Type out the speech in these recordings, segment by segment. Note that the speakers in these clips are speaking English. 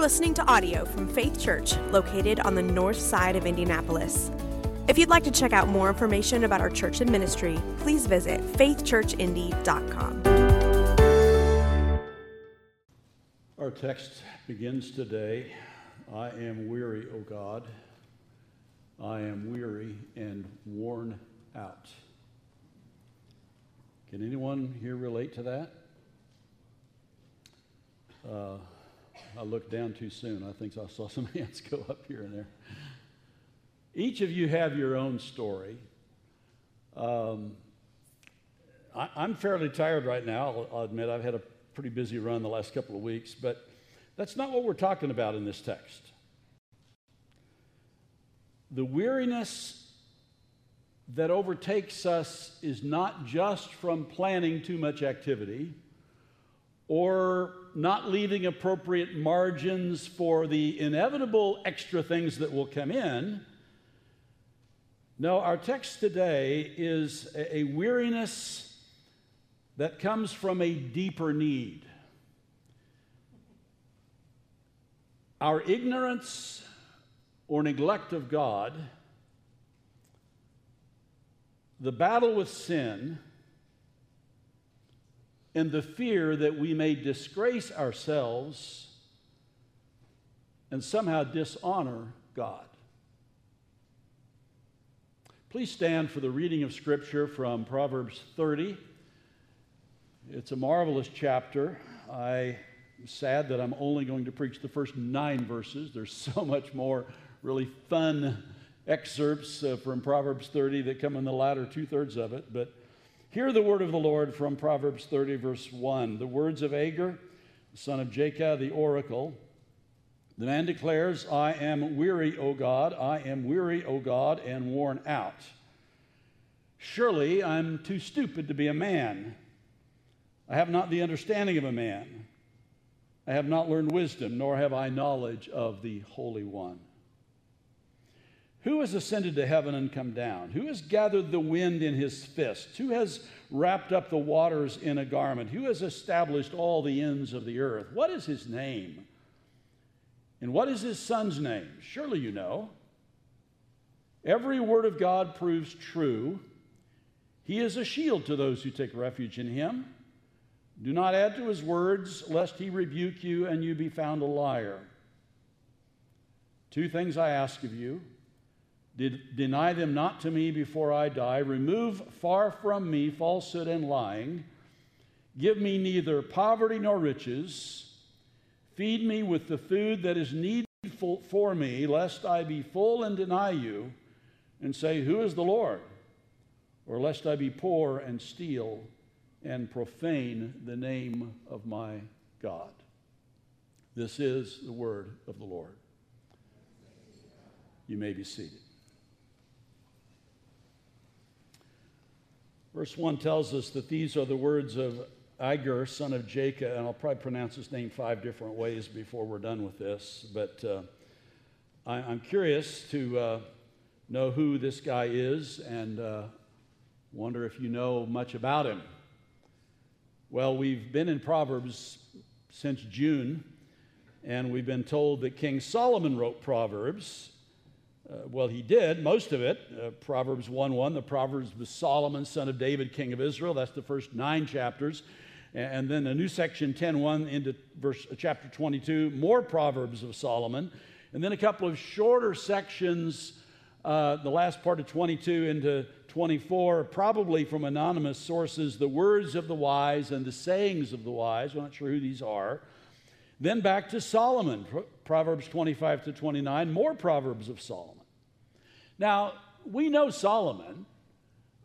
are listening to audio from Faith Church, located on the north side of Indianapolis. If you'd like to check out more information about our church and ministry, please visit faithchurchindy.com. Our text begins today I am weary, O God. I am weary and worn out. Can anyone here relate to that? Uh, I looked down too soon. I think I saw some hands go up here and there. Each of you have your own story. Um, I, am fairly tired right now. I'll, I'll admit I've had a pretty busy run the last couple of weeks, but that's not what we're talking about in this text. The weariness that overtakes us is not just from planning too much activity or not leaving appropriate margins for the inevitable extra things that will come in. No, our text today is a weariness that comes from a deeper need. Our ignorance or neglect of God, the battle with sin, and the fear that we may disgrace ourselves and somehow dishonor God. Please stand for the reading of Scripture from Proverbs 30. It's a marvelous chapter. I am sad that I'm only going to preach the first nine verses. There's so much more really fun excerpts uh, from Proverbs 30 that come in the latter two thirds of it. But Hear the word of the Lord from Proverbs 30, verse 1. The words of Agur, son of Jakeh, the oracle. The man declares, I am weary, O God, I am weary, O God, and worn out. Surely I'm too stupid to be a man. I have not the understanding of a man. I have not learned wisdom, nor have I knowledge of the Holy One. Who has ascended to heaven and come down? Who has gathered the wind in his fists? Who has wrapped up the waters in a garment? Who has established all the ends of the earth? What is his name? And what is his son's name? Surely you know. Every word of God proves true. He is a shield to those who take refuge in him. Do not add to his words, lest he rebuke you and you be found a liar. Two things I ask of you deny them not to me before I die. Remove far from me falsehood and lying. Give me neither poverty nor riches. Feed me with the food that is needful for me, lest I be full and deny you and say, Who is the Lord? Or lest I be poor and steal and profane the name of my God. This is the word of the Lord. You may be seated. Verse 1 tells us that these are the words of Agur, son of Jakeh, and I'll probably pronounce his name five different ways before we're done with this, but uh, I, am curious to uh, know who this guy is and uh, wonder if you know much about him. Well, we've been in Proverbs since June, and we've been told that King Solomon wrote Proverbs, uh, well, he did, most of it. Uh, Proverbs 1 1, the Proverbs of Solomon, son of David, king of Israel. That's the first nine chapters. And then a new section, 10 1 into verse, uh, chapter 22, more Proverbs of Solomon. And then a couple of shorter sections, uh, the last part of 22 into 24, probably from anonymous sources, the words of the wise and the sayings of the wise. We're not sure who these are. Then back to Solomon, Proverbs 25 to 29, more Proverbs of Solomon. Now, we know Solomon,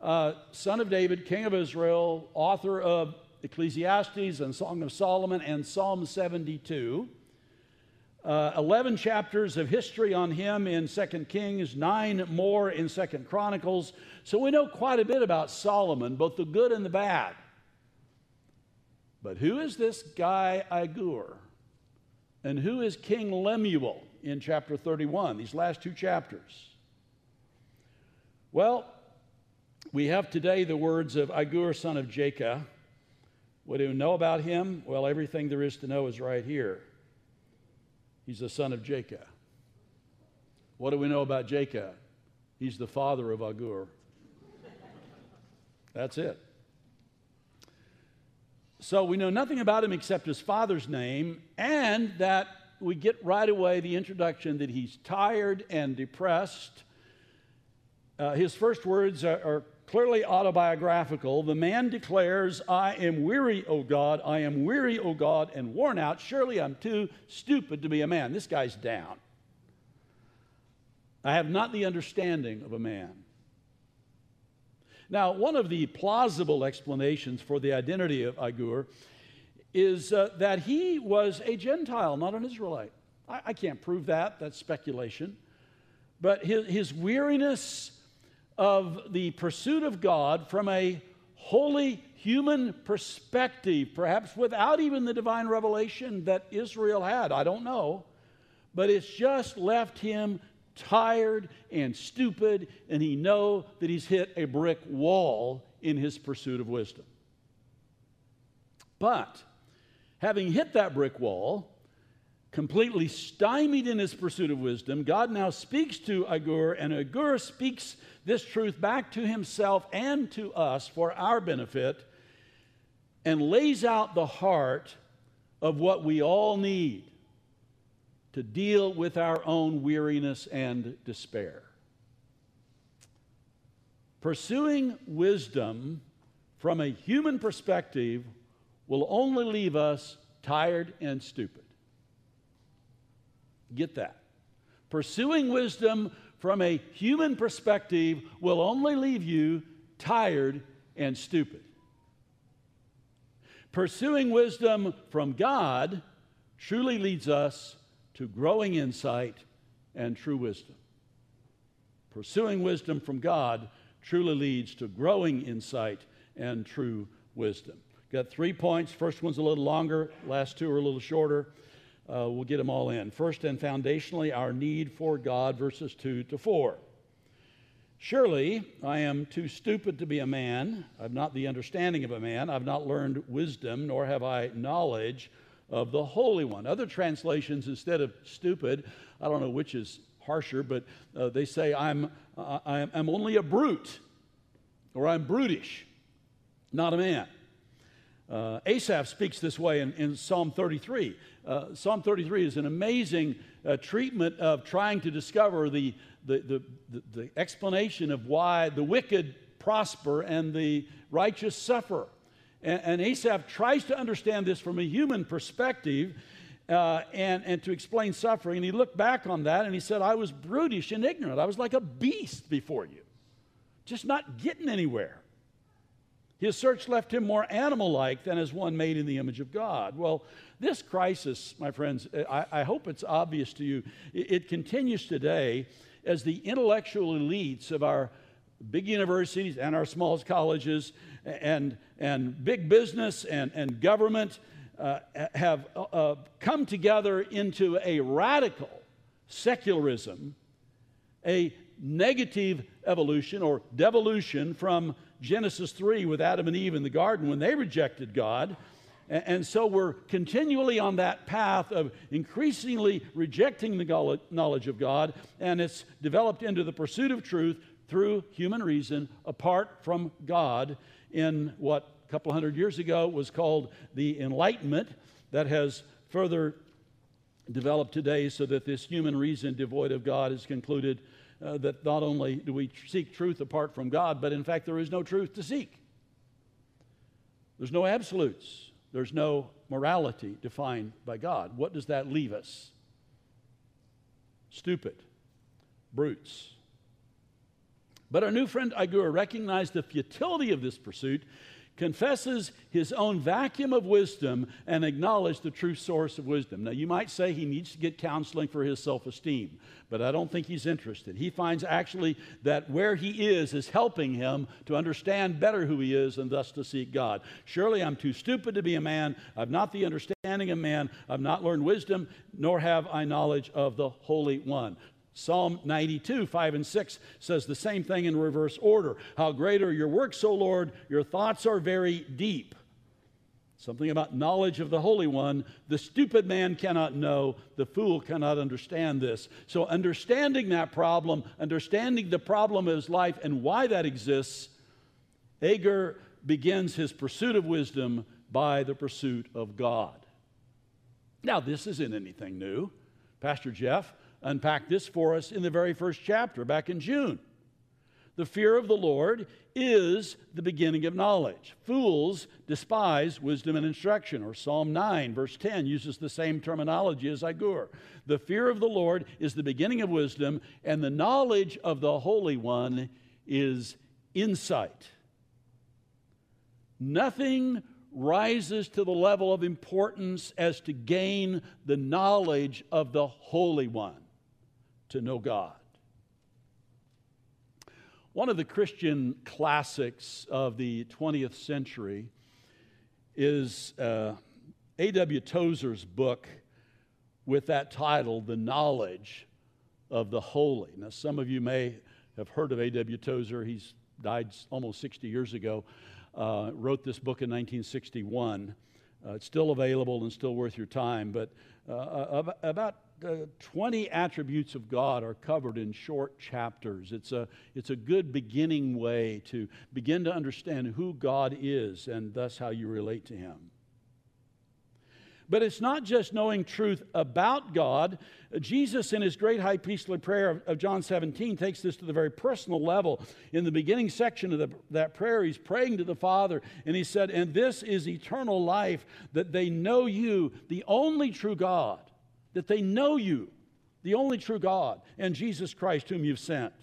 uh, son of David, king of Israel, author of Ecclesiastes and Song of Solomon and Psalm 72. Uh, 11 chapters of history on him in 2 Kings, nine more in 2 Chronicles. So we know quite a bit about Solomon, both the good and the bad. But who is this guy Agur? And who is King Lemuel in chapter 31, these last two chapters? Well, we have today the words of Agur, son of Jakeh. What do we know about him? Well, everything there is to know is right here. He's the son of Jacob. What do we know about Jacob? He's the father of Agur. That's it. So we know nothing about him except his father's name, and that we get right away the introduction that he's tired and depressed. Uh, his first words are, are clearly autobiographical. The man declares, I am weary, O God, I am weary, O God, and worn out. Surely I'm too stupid to be a man. This guy's down. I have not the understanding of a man. Now, one of the plausible explanations for the identity of Agur is uh, that he was a Gentile, not an Israelite. I, I can't prove that, that's speculation. But his, his weariness of the pursuit of God from a wholly human perspective, perhaps without even the divine revelation that Israel had. I don't know. But it's just left him tired and stupid, and he know that he's hit a brick wall in his pursuit of wisdom. But having hit that brick wall, completely stymied in his pursuit of wisdom, God now speaks to Agur, and Agur speaks this truth back to himself and to us for our benefit and lays out the heart of what we all need to deal with our own weariness and despair. Pursuing wisdom from a human perspective will only leave us tired and stupid. Get that. Pursuing wisdom from a human perspective will only leave you tired and stupid. Pursuing wisdom from God truly leads us to growing insight and true wisdom. Pursuing wisdom from God truly leads to growing insight and true wisdom. Got three points. First one's a little longer, last two are a little shorter. Uh, we'll get them all in. First and foundationally, our need for God, verses 2 to 4. Surely I am too stupid to be a man. I've not the understanding of a man. I've not learned wisdom, nor have I knowledge of the Holy One. Other translations, instead of stupid, I don't know which is harsher, but uh, they say, I'm, uh, I'm only a brute, or I'm brutish, not a man. Uh, Asaph speaks this way in, in Psalm 33. Uh, Psalm 33 is an amazing uh, treatment of trying to discover the, the, the, the, the explanation of why the wicked prosper and the righteous suffer. And, and Asaph tries to understand this from a human perspective uh, and, and to explain suffering. And he looked back on that and he said, I was brutish and ignorant. I was like a beast before you, just not getting anywhere. His search left him more animal like than as one made in the image of God. Well, this crisis, my friends, I, I hope it's obvious to you. It, it, continues today as the intellectual elites of our big universities and our small colleges and, and big business and, and government uh, have uh, uh come together into a radical secularism, a negative evolution or devolution from Genesis 3 with Adam and Eve in the garden when they rejected God. And so we're continually on that path of increasingly rejecting the knowledge of God, and it's developed into the pursuit of truth through human reason apart from God in what a couple hundred years ago was called the Enlightenment, that has further developed today so that this human reason devoid of God is concluded uh, that not only do we seek truth apart from God, but in fact, there is no truth to seek. There's no absolutes, there's no morality defined by God. What does that leave us? Stupid, brutes. But our new friend Agur recognized the futility of this pursuit confesses his own vacuum of wisdom and acknowledges the true source of wisdom. Now, you might say he needs to get counseling for his self esteem, but I don't think he's interested. He finds actually that where he is is helping him to understand better who he is and thus to seek God. Surely I'm too stupid to be a man. I've not the understanding of man. I've not learned wisdom, nor have I knowledge of the Holy One. Psalm 92, 5 and 6 says the same thing in reverse order. How great are your works, O Lord! Your thoughts are very deep. Something about knowledge of the Holy One. The stupid man cannot know, the fool cannot understand this. So, understanding that problem, understanding the problem of his life and why that exists, Agur begins his pursuit of wisdom by the pursuit of God. Now, this isn't anything new. Pastor Jeff unpacked this for us in the very first chapter back in June. The fear of the Lord is the beginning of knowledge. Fools despise wisdom and instruction. Or Psalm 9, verse 10, uses the same terminology as Agur. The fear of the Lord is the beginning of wisdom, and the knowledge of the Holy One is insight. Nothing rises to the level of importance as to gain the knowledge of the Holy One, to know God. One of the Christian classics of the 20th century is uh, A.W. Tozer's book with that title, The Knowledge of the Holy. Now, some of you may have heard of A.W. Tozer. He's died almost 60 years ago. Uh, wrote this book in 1961. Uh, it's still available and still worth your time, but uh, about uh, 20 attributes of God are covered in short chapters. It's a, it's a good beginning way to begin to understand who God is and thus how you relate to Him. But it's not just knowing truth about God. Jesus, in his great high priestly prayer of, John 17, takes this to the very personal level. In the beginning section of the, that prayer, he's praying to the Father, and he said, And this is eternal life, that they know you, the only true God that they know you, the only true God, and Jesus Christ, whom you've sent.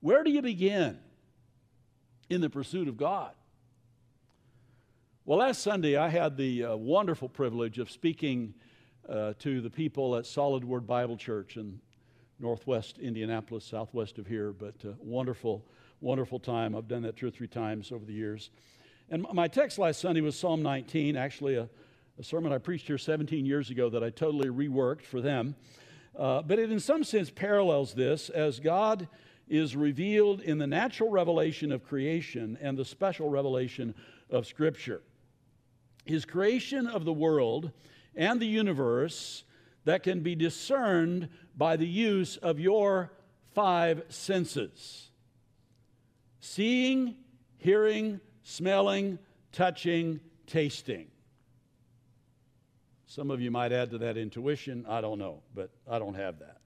Where do you begin in the pursuit of God? Well, last Sunday I had the uh, wonderful privilege of speaking uh, to the people at Solid Word Bible Church in northwest Indianapolis, southwest of here, but uh, wonderful, wonderful time. I've done that two or three times over the years. And my text last Sunday was Psalm 19, actually a a sermon I preached here 17 years ago that I totally reworked for them. Uh, but it, in some sense, parallels this as God is revealed in the natural revelation of creation and the special revelation of Scripture. His creation of the world and the universe that can be discerned by the use of your five senses seeing, hearing, smelling, touching, tasting. Some of you might add to that intuition. I don't know, but I don't have that.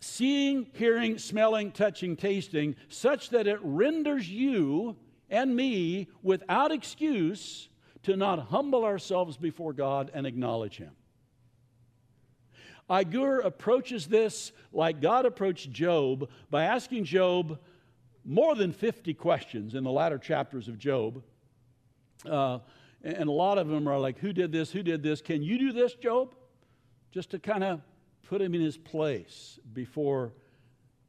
Seeing, hearing, smelling, touching, tasting, such that it renders you and me without excuse to not humble ourselves before God and acknowledge Him. Agur approaches this like God approached Job by asking Job more than 50 questions in the latter chapters of Job. Uh, and a lot of them are like, Who did this? Who did this? Can you do this, Job? Just to kind of put him in his place before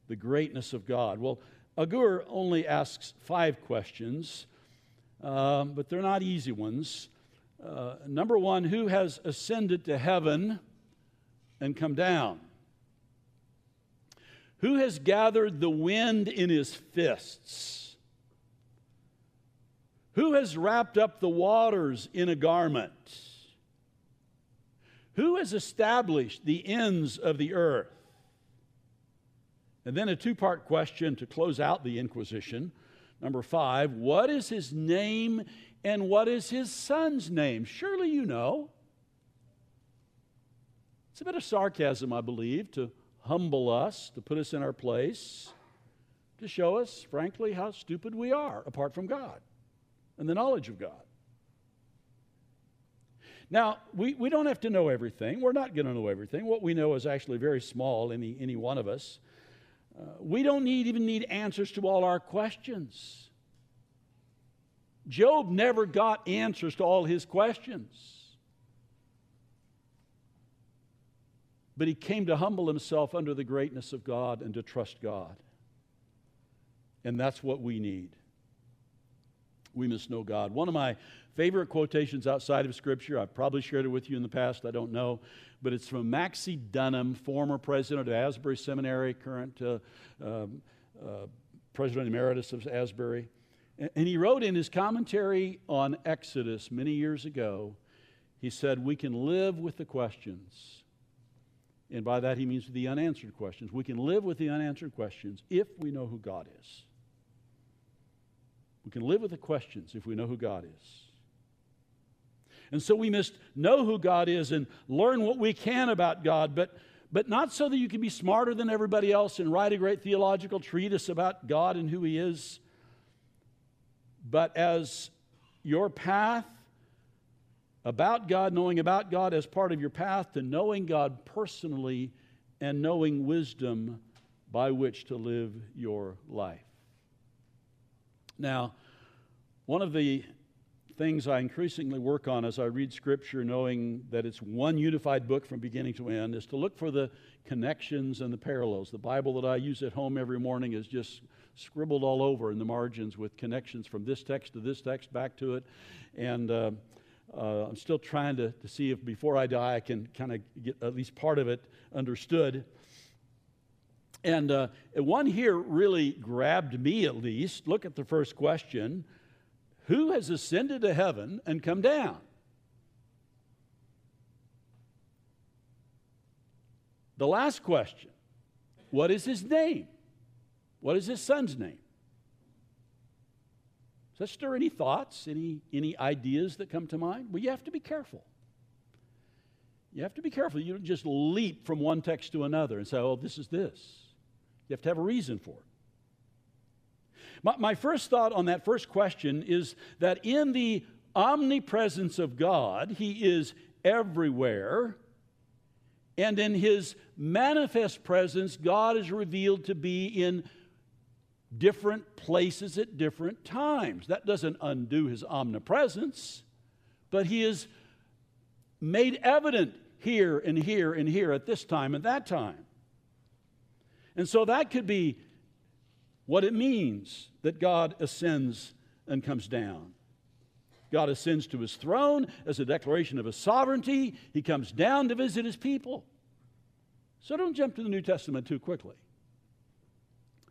the greatness of God. Well, Agur only asks five questions, um, but they're not easy ones. Uh, number one, who has ascended to heaven and come down? Who has gathered the wind in his fists? Who has wrapped up the waters in a garment? Who has established the ends of the earth? And then a two part question to close out the Inquisition. Number five, what is his name and what is his son's name? Surely you know. It's a bit of sarcasm, I believe, to humble us, to put us in our place, to show us, frankly, how stupid we are apart from God and the knowledge of God. Now, we, we don't have to know everything. We're not going to know everything. What we know is actually very small, any, any one of us. Uh, we don't need, even need answers to all our questions. Job never got answers to all his questions. But he came to humble himself under the greatness of God and to trust God. And that's what we need we must know God. One of my favorite quotations outside of Scripture, I've probably shared it with you in the past, I don't know, but it's from Maxie Dunnam, former president of Asbury Seminary, current uh, um, uh, president emeritus of Asbury. And he wrote in his commentary on Exodus many years ago, he said, We can live with the questions. And by that he means the unanswered questions. We can live with the unanswered questions if we know who God is. We can live with the questions if we know who God is. And so we must know who God is and learn what we can about God, but, but not so that you can be smarter than everybody else and write a great theological treatise about God and who He is, but as your path about God, knowing about God as part of your path to knowing God personally and knowing wisdom by which to live your life. Now, one of the things I increasingly work on as I read Scripture, knowing that it's one unified book from beginning to end, is to look for the connections and the parallels. The Bible that I use at home every morning is just scribbled all over in the margins with connections from this text to this text back to it. And uh, uh, I'm still trying to, to see if before I die I can kind of get at least part of it understood. And uh, one here really grabbed me at least. Look at the first question Who has ascended to heaven and come down? The last question What is his name? What is his son's name? Does that stir any thoughts, any, any ideas that come to mind? Well, you have to be careful. You have to be careful. You don't just leap from one text to another and say, oh, this is this. You have to have a reason for it. My, my first thought on that first question is that in the omnipresence of God, He is everywhere. And in His manifest presence, God is revealed to be in different places at different times. That doesn't undo his omnipresence, but he is made evident here and here and here at this time and that time. And so that could be what it means that God ascends and comes down. God ascends to his throne as a declaration of his sovereignty. He comes down to visit his people. So don't jump to the New Testament too quickly.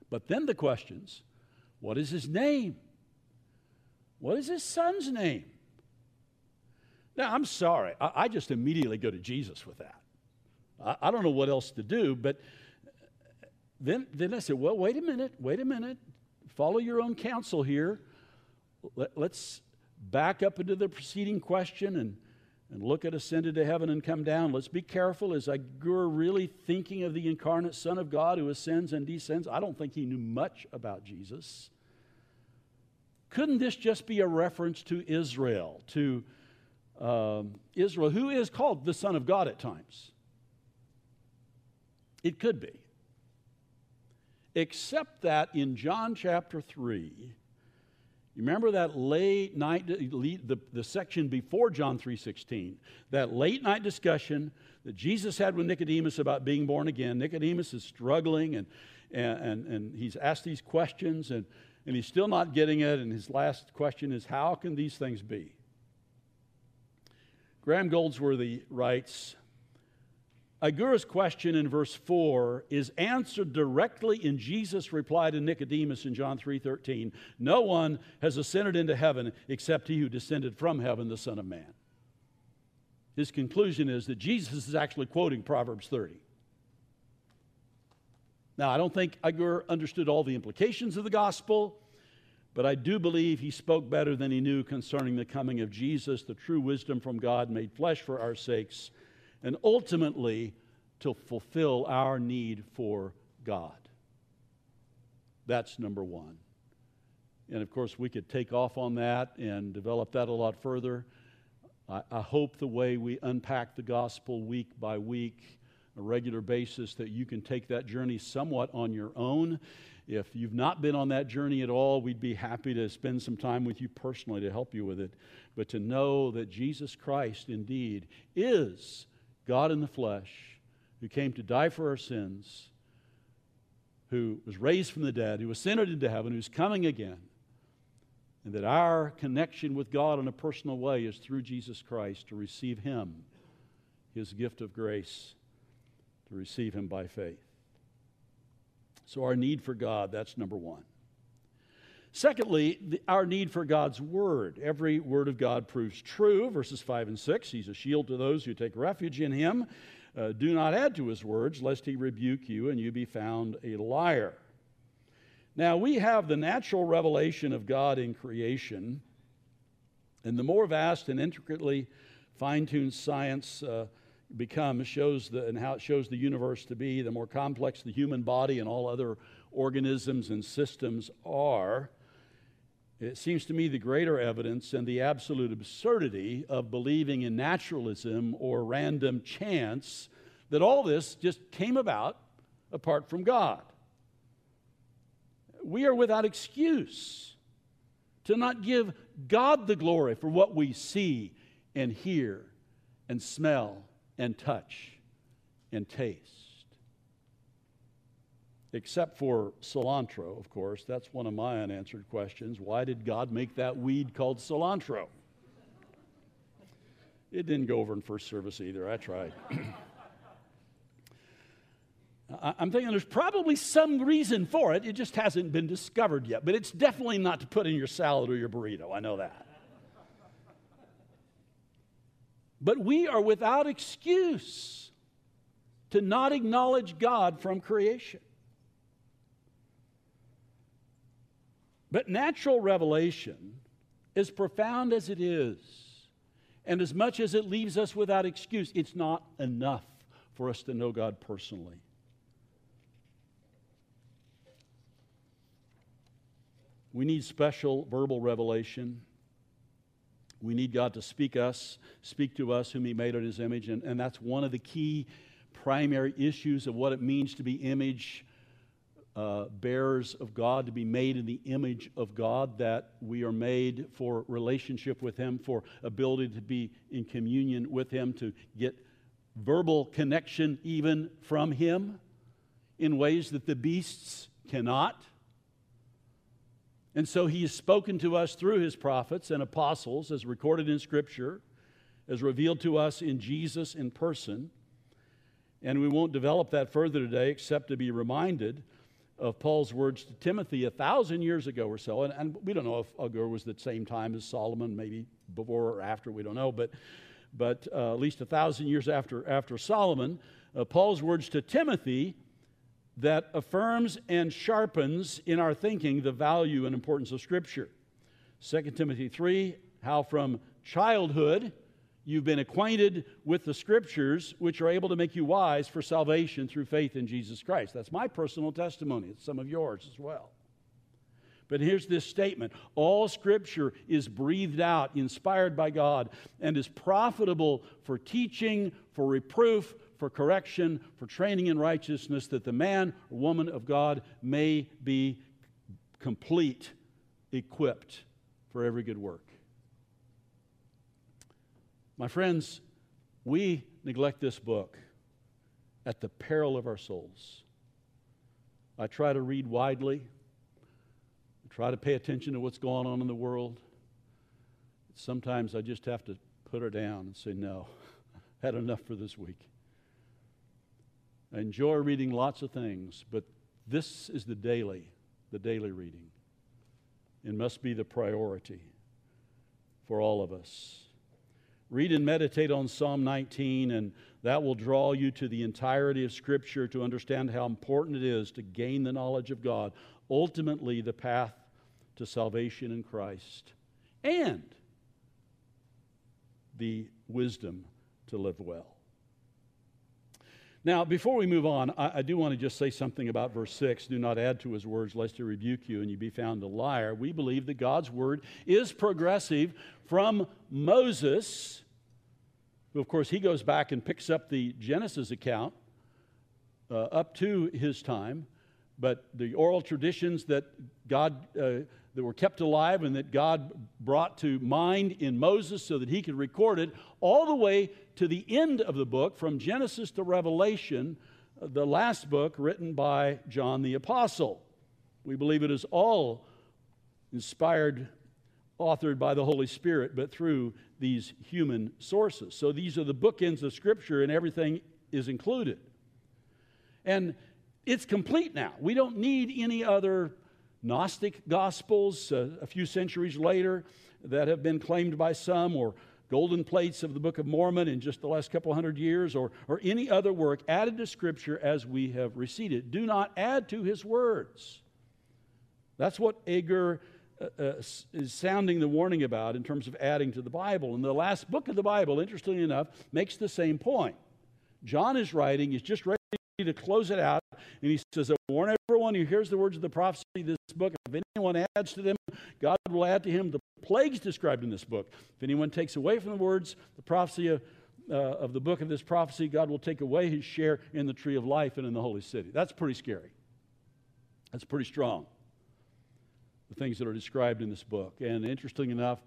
But then the questions what is his name? What is his son's name? Now, I'm sorry. I, I just immediately go to Jesus with that. I, I, don't know what else to do, but then, then I said, well, wait a minute, wait a minute. Follow your own counsel here. Let, let's back up into the preceding question and and look at ascended to heaven and come down. Let's be careful. Is Agur really thinking of the incarnate Son of God who ascends and descends? I don't think he knew much about Jesus. Couldn't this just be a reference to Israel, to um, Israel, who is called the Son of God at times? It could be. Except that in John chapter 3, you remember that late night, the, the section before John 3.16, that late night discussion that Jesus had with Nicodemus about being born again. Nicodemus is struggling and, and, and he's asked these questions and, and he's still not getting it. And his last question is, how can these things be? Graham Goldsworthy writes, Agur's question in verse 4 is answered directly in Jesus' reply to Nicodemus in John 3:13. No one has ascended into heaven except he who descended from heaven, the Son of Man. His conclusion is that Jesus is actually quoting Proverbs 30. Now, I don't think Agur understood all the implications of the gospel, but I do believe he spoke better than he knew concerning the coming of Jesus, the true wisdom from God made flesh for our sakes and ultimately to fulfill our need for God. That's number one. And of course, we could take off on that and develop that a lot further. I, I hope the way we unpack the gospel week by week, a regular basis, that you can take that journey somewhat on your own. If you've not been on that journey at all, we'd be happy to spend some time with you personally to help you with it. But to know that Jesus Christ indeed is God in the flesh, who came to die for our sins, who was raised from the dead, who ascended into heaven, who's coming again, and that our connection with God in a personal way is through Jesus Christ to receive Him, His gift of grace, to receive Him by faith. So, our need for God, that's number one. Secondly, the, our need for God's word. Every word of God proves true. Verses 5 and 6 He's a shield to those who take refuge in him. Uh, do not add to his words, lest he rebuke you and you be found a liar. Now, we have the natural revelation of God in creation, and the more vast and intricately fine tuned science uh, becomes, shows the, and how it shows the universe to be, the more complex the human body and all other organisms and systems are. It seems to me the greater evidence and the absolute absurdity of believing in naturalism or random chance that all this just came about apart from God. We are without excuse to not give God the glory for what we see and hear and smell and touch and taste except for cilantro, of course. That's one of my unanswered questions. Why did God make that weed called cilantro? It didn't go over in first service either. I tried. I'm thinking there's probably some reason for it. It just hasn't been discovered yet. But it's definitely not to put in your salad or your burrito. I know that. But we are without excuse to not acknowledge God from creation. But natural revelation, as profound as it is, and as much as it leaves us without excuse, it's not enough for us to know God personally. We need special verbal revelation. We need God to speak us, speak to us whom He made in His image. And, and that's one of the key primary issues of what it means to be image uh, bearers of God, to be made in the image of God, that we are made for relationship with Him, for ability to be in communion with Him, to get verbal connection even from Him in ways that the beasts cannot. And so He has spoken to us through His prophets and apostles, as recorded in Scripture, as revealed to us in Jesus in person. And we won't develop that further today except to be reminded of Paul's words to Timothy a thousand years ago or so. And, and we don't know if Agur was the same time as Solomon, maybe before or after, we don't know, but, but uh, at least a thousand years after, after Solomon, uh, Paul's words to Timothy that affirms and sharpens in our thinking the value and importance of Scripture. 2 Timothy 3, how from childhood you've been acquainted with the scriptures, which are able to make you wise for salvation through faith in Jesus Christ. That's my personal testimony. It's some of yours as well. But here's this statement All scripture is breathed out, inspired by God, and is profitable for teaching, for reproof, for correction, for training in righteousness, that the man or woman of God may be complete, equipped for every good work. My friends, we neglect this book at the peril of our souls. I try to read widely, I try to pay attention to what's going on in the world. Sometimes I just have to put her down and say, No, I had enough for this week. I enjoy reading lots of things, but this is the daily, the daily reading. It must be the priority for all of us. Read and meditate on Psalm 19, and that will draw you to the entirety of Scripture to understand how important it is to gain the knowledge of God, ultimately, the path to salvation in Christ, and the wisdom to live well. Now, before we move on, I, I, do want to just say something about verse 6. Do not add to his words, lest he rebuke you and you be found a liar. We believe that God's word is progressive from Moses, who, of course, he goes back and picks up the Genesis account uh, up to his time. But the oral traditions that God uh, that were kept alive and that God brought to mind in Moses so that he could record it, all the way to the end of the book, from Genesis to Revelation, uh, the last book written by John the Apostle. We believe it is all inspired, authored by the Holy Spirit, but through these human sources. So these are the bookends of Scripture, and everything is included. And it's complete now. We don't need any other Gnostic Gospels uh, a few centuries later that have been claimed by some, or golden plates of the Book of Mormon in just the last couple hundred years, or, or any other work added to Scripture as we have received it. Do not add to his words. That's what Agur uh, uh, is sounding the warning about in terms of adding to the Bible. And the last book of the Bible, interestingly enough, makes the same point. John is writing, he's just ready to close it out, and he says, I warn everyone who hears the words of the prophecy of this book, if anyone adds to them, God will add to him the plagues described in this book. If anyone takes away from the words, the prophecy of, uh, of the book of this prophecy, God will take away his share in the tree of life and in the holy city. That's pretty scary. That's pretty strong. The things that are described in this book. And interesting enough,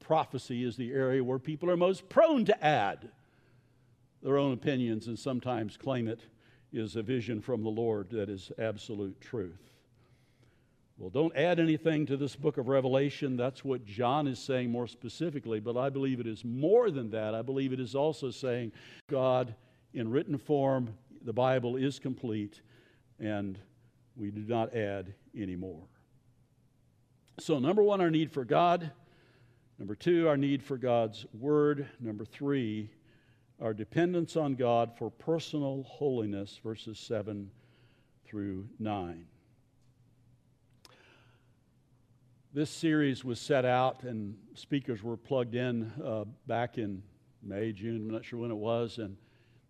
prophecy is the area where people are most prone to add their own opinions and sometimes claim it is a vision from the Lord that is absolute truth. Well, don't add anything to this book of Revelation. That's what John is saying more specifically, but I believe it is more than that. I believe it is also saying God, in written form, the Bible is complete, and we do not add anymore. So, number one, our need for God. Number two, our need for God's Word. Number three, our dependence on God for personal holiness, verses 7 through 9. This series was set out, and speakers were plugged in uh, back in May, June, I'm not sure when it was, and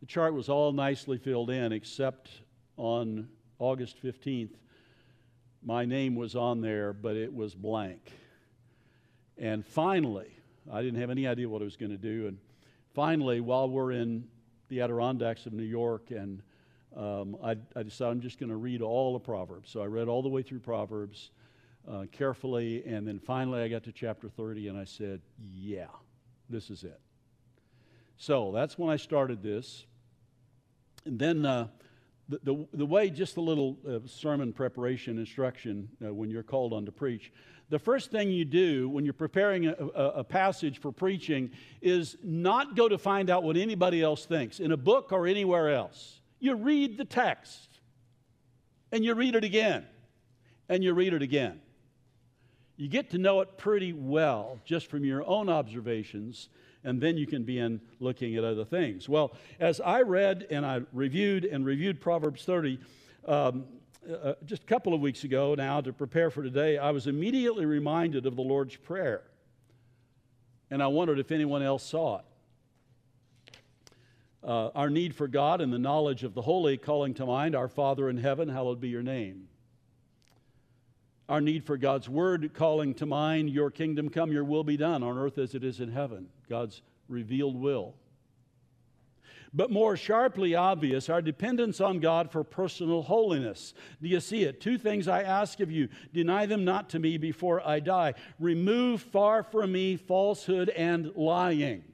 the chart was all nicely filled in, except on August 15th, my name was on there, but it was blank. And finally, I didn't have any idea what I was going to do. And finally, while we're in the Adirondacks of New York, and um, I, I, decided I'm just going to read all the Proverbs. So I read all the way through Proverbs uh, carefully, and then finally I got to chapter 30, and I said, Yeah, this is it. So that's when I started this. And then uh, the, the, the, way, just a little uh, sermon preparation instruction uh, when you're called on to preach. The first thing you do when you're preparing a, a, a, passage for preaching is not go to find out what anybody else thinks in a book or anywhere else. You read the text and you read it again and you read it again. You get to know it pretty well just from your own observations and then you can begin looking at other things. Well, as I read and I reviewed and reviewed Proverbs 30, um, uh, just a couple of weeks ago now to prepare for today, I was immediately reminded of the Lord's Prayer. And I wondered if anyone else saw it. Uh, our need for God and the knowledge of the holy, calling to mind, Our Father in heaven, hallowed be your name. Our need for God's word, calling to mind, Your kingdom come, your will be done on earth as it is in heaven. God's revealed will. But more sharply obvious, our dependence on God for personal holiness. Do you see it? Two things I ask of you deny them not to me before I die. Remove far from me falsehood and lying.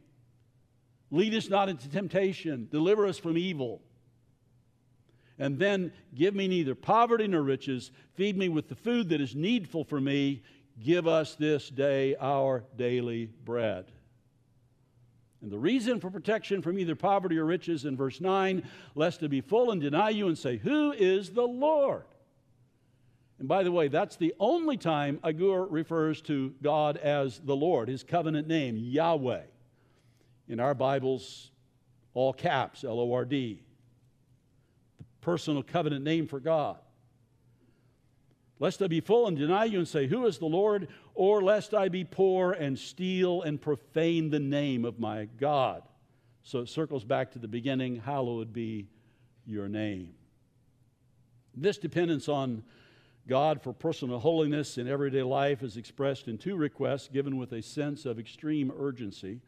Lead us not into temptation. Deliver us from evil. And then give me neither poverty nor riches. Feed me with the food that is needful for me. Give us this day our daily bread. And the reason for protection from either poverty or riches in verse 9, lest to be full and deny you and say, Who is the Lord? And by the way, that's the only time Agur refers to God as the Lord, his covenant name, Yahweh. In our Bibles, all caps, L O R D, the personal covenant name for God lest I be full and deny you and say, Who is the Lord? Or lest I be poor and steal and profane the name of my God. So it circles back to the beginning Hallowed be your name. This dependence on God for personal holiness in everyday life is expressed in two requests given with a sense of extreme urgency.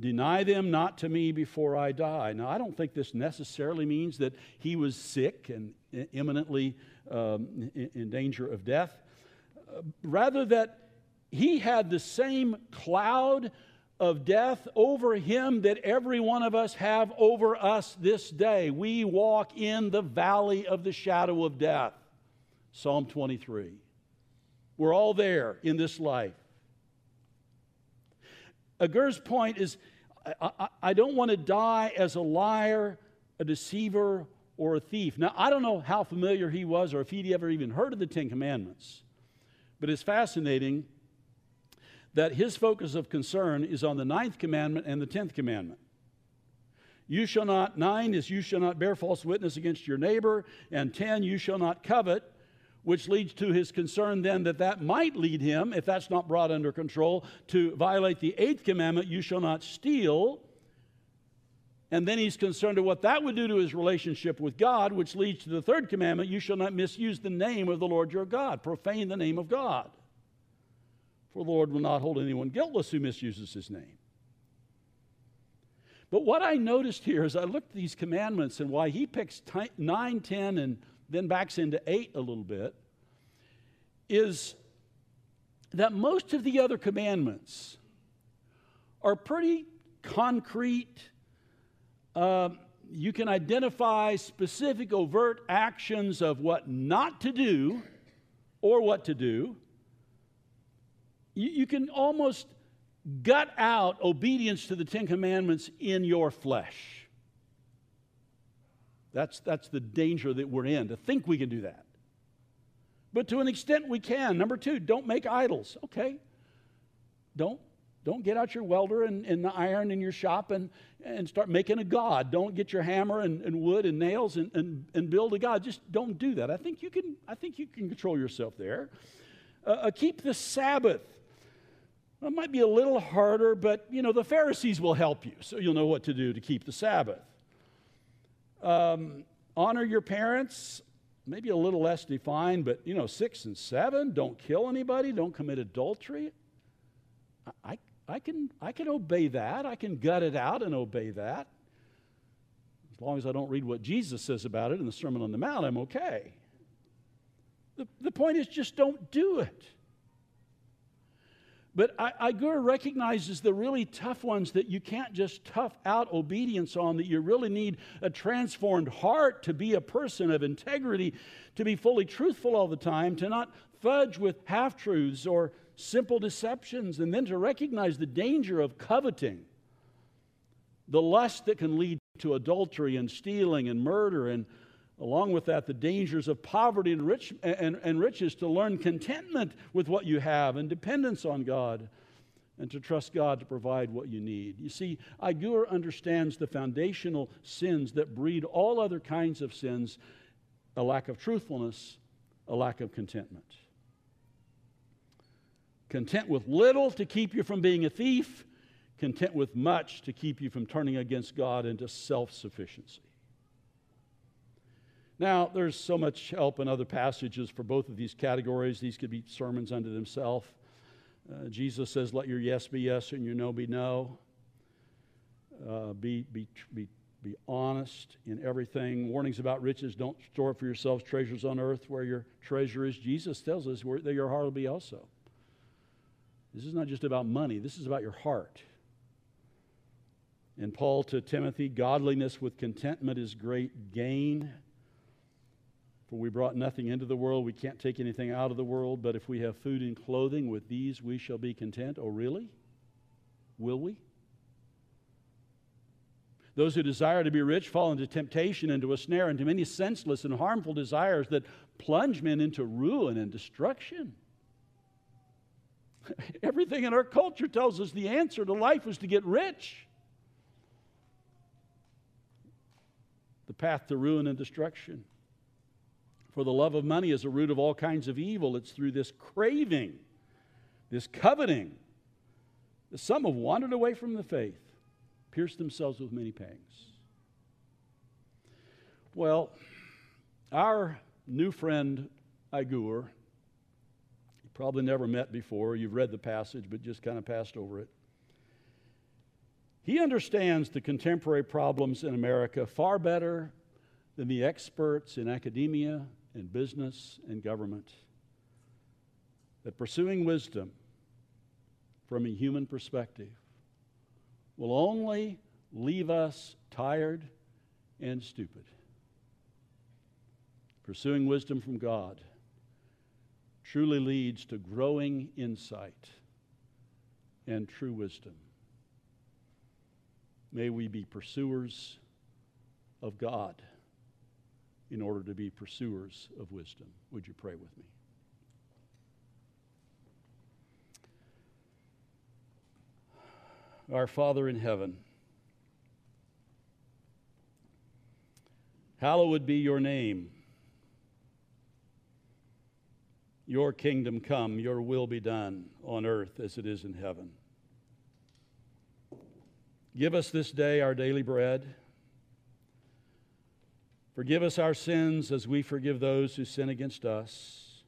Deny them not to me before I die. Now, I don't think this necessarily means that he was sick and imminently um, in, in, danger of death. Rather, that he had the same cloud of death over him that every one of us have over us this day. We walk in the valley of the shadow of death. Psalm 23. We're all there in this life. Agur's point is I, I, I don't want to die as a liar, a deceiver, or a thief. Now, I don't know how familiar he was or if he'd ever even heard of the Ten Commandments, but it's fascinating that his focus of concern is on the ninth commandment and the tenth commandment. You shall not, nine is you shall not bear false witness against your neighbor, and ten, you shall not covet, which leads to his concern then that that might lead him, if that's not brought under control, to violate the eighth commandment, you shall not steal. And then he's concerned of what that would do to his relationship with God, which leads to the third commandment you shall not misuse the name of the Lord your God, profane the name of God. For the Lord will not hold anyone guiltless who misuses his name. But what I noticed here as I looked at these commandments and why he picks t- 9, 10, and then backs into 8 a little bit is that most of the other commandments are pretty concrete uh, you can identify specific overt actions of what not to do or what to do. You, you can almost gut out obedience to the Ten Commandments in your flesh. That's, that's the danger that we're in, to think we can do that. But to an extent, we can. Number two, don't make idols. Okay. Don't don't get out your welder and, and the iron in your shop and, and start making a god. Don't get your hammer and, and wood and nails and, and, and build a god. Just don't do that. I think you can, I think you can control yourself there. Uh, uh, keep the Sabbath. It might be a little harder, but you know the Pharisees will help you, so you'll know what to do to keep the Sabbath. Um, honor your parents. Maybe a little less defined, but you know six and seven. Don't kill anybody. Don't commit adultery. I, I can, I can obey that. I can gut it out and obey that. As long as I don't read what Jesus says about it in the Sermon on the Mount, I'm okay. The, the point is just don't do it. But I, recognizes the really tough ones that you can't just tough out obedience on, that you really need a transformed heart to be a person of integrity, to be fully truthful all the time, to not fudge with half truths or simple deceptions, and then to recognize the danger of coveting, the lust that can lead to adultery and stealing and murder, and along with that, the dangers of poverty and, rich, and, and riches, to learn contentment with what you have and dependence on God and to trust God to provide what you need. You see, Agur understands the foundational sins that breed all other kinds of sins a lack of truthfulness, a lack of contentment content with little to keep you from being a thief, content with much to keep you from turning against God into self sufficiency. Now, there's so much help in other passages for both of these categories. These could be sermons unto themselves. Uh, Jesus says, Let your yes be yes and your no be no. Uh, be, be, be, be honest in everything. Warnings about riches. Don't store for yourselves treasures on earth where your treasure is. Jesus tells us where your heart will be also. This is not just about money, this is about your heart. And Paul to Timothy, godliness with contentment is great gain. For we brought nothing into the world, we can't take anything out of the world, but if we have food and clothing, with these we shall be content. Oh, really? Will we? Those who desire to be rich fall into temptation, into a snare, into many senseless and harmful desires that plunge men into ruin and destruction. Everything in our culture tells us the answer to life is to get rich. The path to ruin and destruction. For the love of money is a root of all kinds of evil. It's through this craving, this coveting, that some have wandered away from the faith, pierced themselves with many pangs. Well, our new friend Agur Probably never met before. You've read the passage, but just kind of passed over it. He understands the contemporary problems in America far better than the experts in academia and business and government. That pursuing wisdom from a human perspective will only leave us tired and stupid. Pursuing wisdom from God truly leads to growing insight and true wisdom. May we be pursuers of God in order to be pursuers of wisdom. Would you pray with me? Our Father in heaven, hallowed be your name. Your kingdom come, your will be done on earth as it is in heaven. Give us this day our daily bread. Forgive us our sins as we forgive those who sin against us.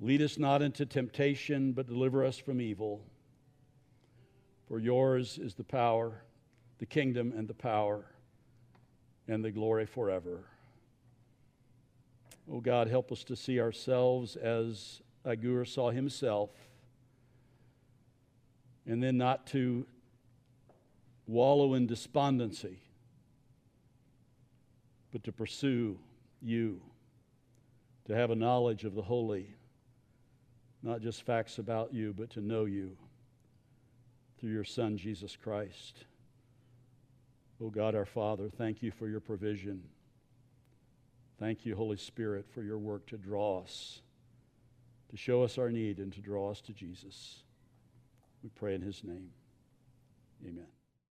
Lead us not into temptation, but deliver us from evil. For yours is the power, the kingdom, and the power, and the glory forever. Oh God, help us to see ourselves as Agur saw himself, and then not to wallow in despondency, but to pursue you, to have a knowledge of the holy, not just facts about you, but to know you through your Son, Jesus Christ. Oh God, our Father, thank you for your provision. Thank you, Holy Spirit, for your work to draw us, to show us our need, and to draw us to Jesus. We pray in his name. Amen.